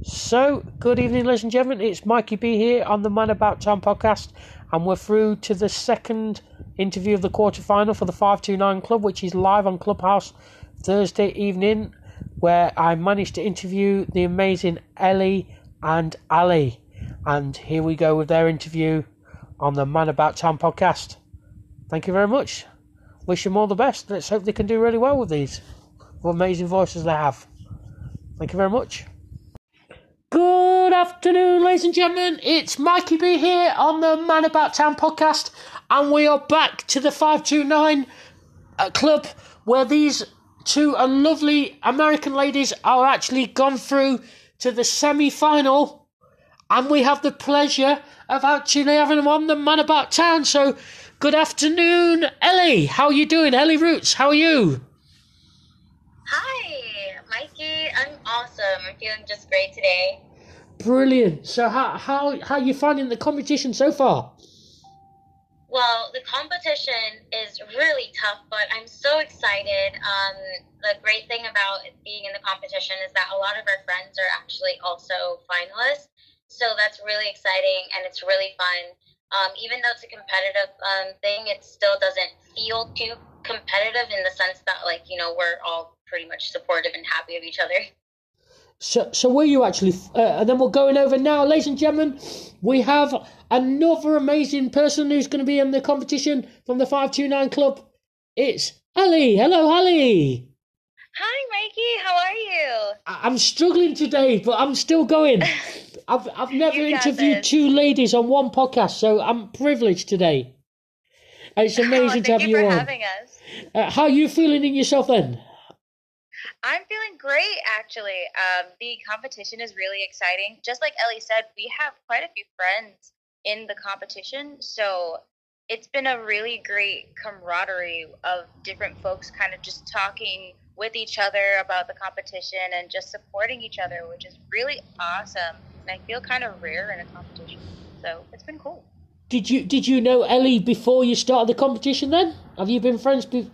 So, good evening, ladies and gentlemen. It's Mikey B here on the Man About Town podcast, and we're through to the second interview of the quarterfinal for the 529 Club, which is live on Clubhouse Thursday evening, where I managed to interview the amazing Ellie and Aly. And here we go with their interview on the Man About Town podcast. Thank you very much. Wish them all the best. Let's hope they can do really well with these amazing voices they have. Thank you very much. Good afternoon, ladies and gentlemen. It's Mikey B here on the Man About Town podcast, and we are back to the 529 uh, club where these two lovely American ladies are actually gone through to the semi final, and we have the pleasure of actually having them on the Man About Town. So, good afternoon, Ellie. How are you doing? Ellie Roots, how are you? Hi, Mikey. I'm awesome. I'm feeling just great today. Brilliant. So how how how are you finding the competition so far? Well, the competition is really tough, but I'm so excited. Um, the great thing about being in the competition is that a lot of our friends are actually also finalists. So that's really exciting and it's really fun. Um, even though it's a competitive um, thing, it still doesn't feel too competitive in the sense that, like, you know, we're all pretty much supportive and happy of each other. So, so were you actually? Uh, and then we're going over now, ladies and gentlemen. We have another amazing person who's going to be in the competition from the five two nine club. It's Aly. Hello, Aly. Hi, Mikey. How are you? I- I'm struggling today, but I'm still going. I've I've never interviewed this. two ladies on one podcast, so I'm privileged today. It's amazing Oh, to have you, you for on. having us. Uh, how are you feeling in yourself then? I'm feeling great, actually. Um, the competition is really exciting. Just like Ellie said, we have quite a few friends in the competition, so it's been a really great camaraderie of different folks kind of just talking with each other about the competition and just supporting each other, which is really awesome. And I feel kind of rare in a competition, so it's been cool. Did you did you know Ellie before you started the competition? Then have you been friends? Be-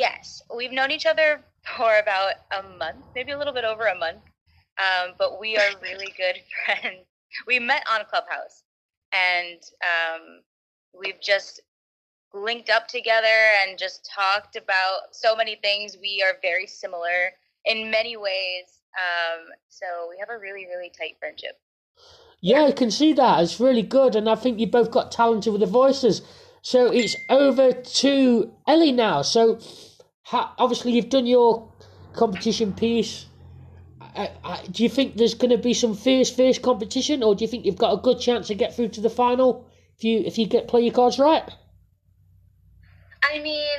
Yes, we've known each other for about a month, maybe a little bit over a month, um, but we are really good friends. We met on Clubhouse, and um, we've just linked up together and just talked about so many things. We are very similar in many ways, um, so we have a really, really tight friendship. Yeah, I can see that. It's really good, and I think you both got talented with the voices. So it's over to Ellie now. So obviously you've done your competition piece. I, I, do you think there's going to be some fierce, fierce competition, or do you think you've got a good chance to get through to the final if you if you get play your cards right? I mean,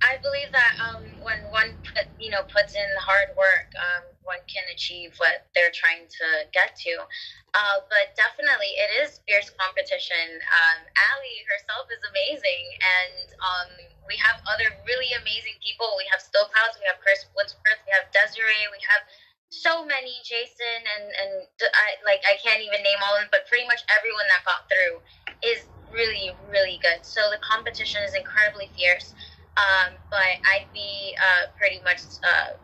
I believe that um, when one put, you know puts in the hard work, um, one can achieve what they're trying to get to. Uh, but definitely, it is fierce competition. Um, Aly herself is amazing, and um, we have other really amazing people. We have Still Clouds, we have Chris Woodsworth, we have Desiree, we have so many Jason, and and I like I can't even name all of them, but pretty much everyone that got through is really really good. So the competition is incredibly fierce. Um, but I'd be uh, pretty much uh,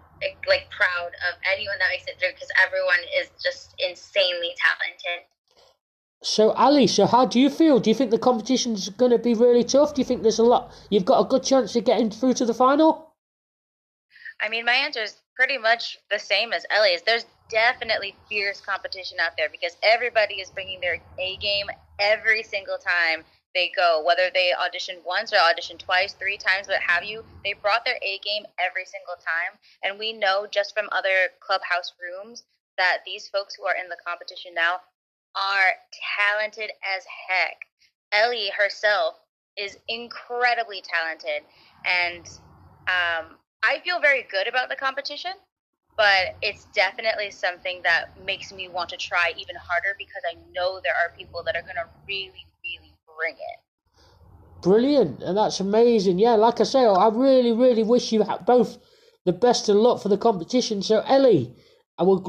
like proud of anyone that makes it through because everyone is just insanely talented. So Aly, so how do you feel? Do you think the competition's going to be really tough? Do you think there's a lot? You've got a good chance of getting through to the final? I mean, my answer is pretty much the same as Ellie's. There's definitely fierce competition out there because everybody is bringing their A game every single time they go. Whether they audition once or audition twice, three times, what have you, they brought their A game every single time. And we know just from other clubhouse rooms that these folks who are in the competition now are talented as heck. Ellie herself is incredibly talented, and um, I feel very good about the competition, but it's definitely something that makes me want to try even harder because I know there are people that are going to really, really bring it. Brilliant, and that's amazing. Yeah, like I say, I really, really wish you both the best of luck for the competition. So, Ellie, I will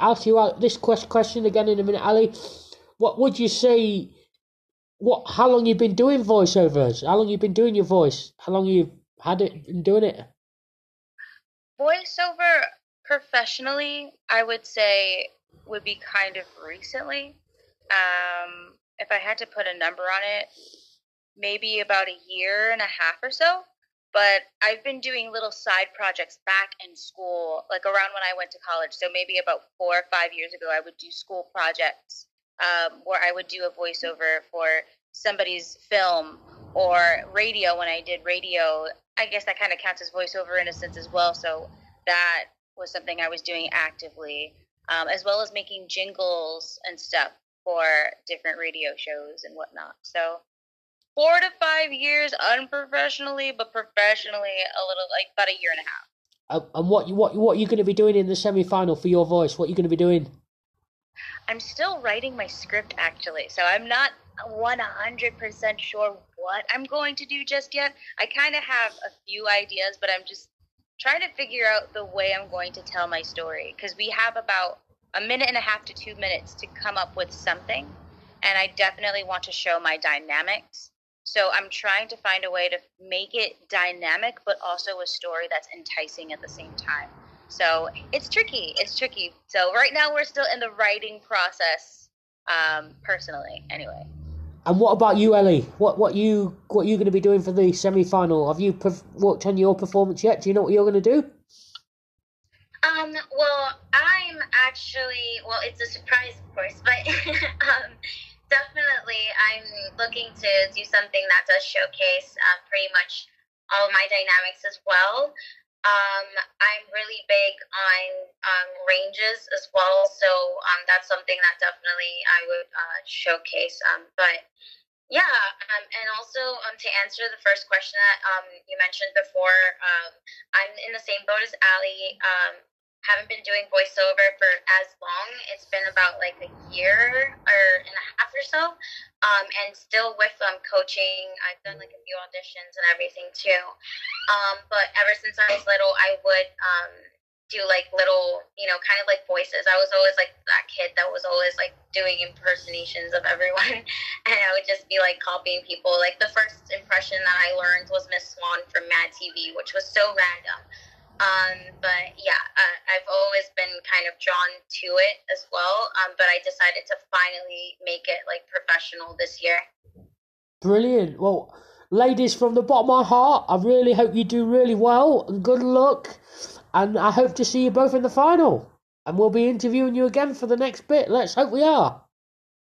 ask you out this quest- question again in a minute, Ellie. What would you say? What? How long you been doing voiceovers? How long you been doing your voice? How long you had it been doing it? Voiceover, professionally, I would say would be kind of recently. Um, if I had to put a number on it, maybe about a year and a half or so. But I've been doing little side projects back in school, like around when I went to college. So maybe about four or five years ago, I would do school projects um, where I would do a voiceover for somebody's film or radio when I did radio. I guess that kind of counts as voiceover in a sense as well. So that was something I was doing actively, um, as well as making jingles and stuff for different radio shows and whatnot. So four to five years unprofessionally, but professionally a little like about a year and a half. Uh, and what you what what are you going to be doing in the semi final for your voice? What are you going to be doing? I'm still writing my script actually, so I'm not 100% sure what I'm going to do just yet. I kind of have a few ideas, but I'm just trying to figure out the way I'm going to tell my story because we have about a minute and a half to two minutes to come up with something. And I definitely want to show my dynamics. So I'm trying to find a way to make it dynamic, but also a story that's enticing at the same time. So it's tricky. It's tricky. So right now we're still in the writing process, um, personally, anyway. And what about you, Ellie? What what you what you going to be doing for the semi final? Have you perf- worked on your performance yet? Do you know what you're going to do? Um. Well, I'm actually. Well, it's a surprise, of course, but um, definitely, I'm looking to do something that does showcase uh, pretty much all my dynamics as well. Um, I'm really big on um, ranges as well, so um, that's something that definitely I would uh, showcase. Um, but yeah, um, and also to answer the first question that you mentioned before, I'm in the same boat as Aly. Haven't been doing voiceover for as long. It's been about like a year or and a half or so. Um, and still with um, coaching, I've done like a few auditions and everything too. Um, but ever since I was little, I would um, do like little, you know, kind of like voices. I was always like that kid that was always like doing impersonations of everyone. and I would just be like copying people. Like the first impression that I learned was Miss Swan from Mad TV, which was so random. Um, but yeah, uh, I've always been kind of drawn to it as well. Um, but I decided to finally make it like professional this year. Brilliant. Well, ladies, from the bottom of my heart, I really hope you do really well and good luck. And I hope to see you both in the final. And we'll be interviewing you again for the next bit. Let's hope we are.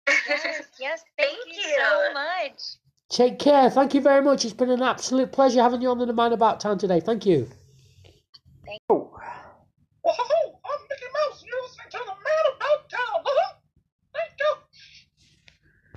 Yes, yes. Thank, thank you, you so much. Take care. Thank you very much. It's been an absolute pleasure having you on the Man About Town today. Thank you. Thank you.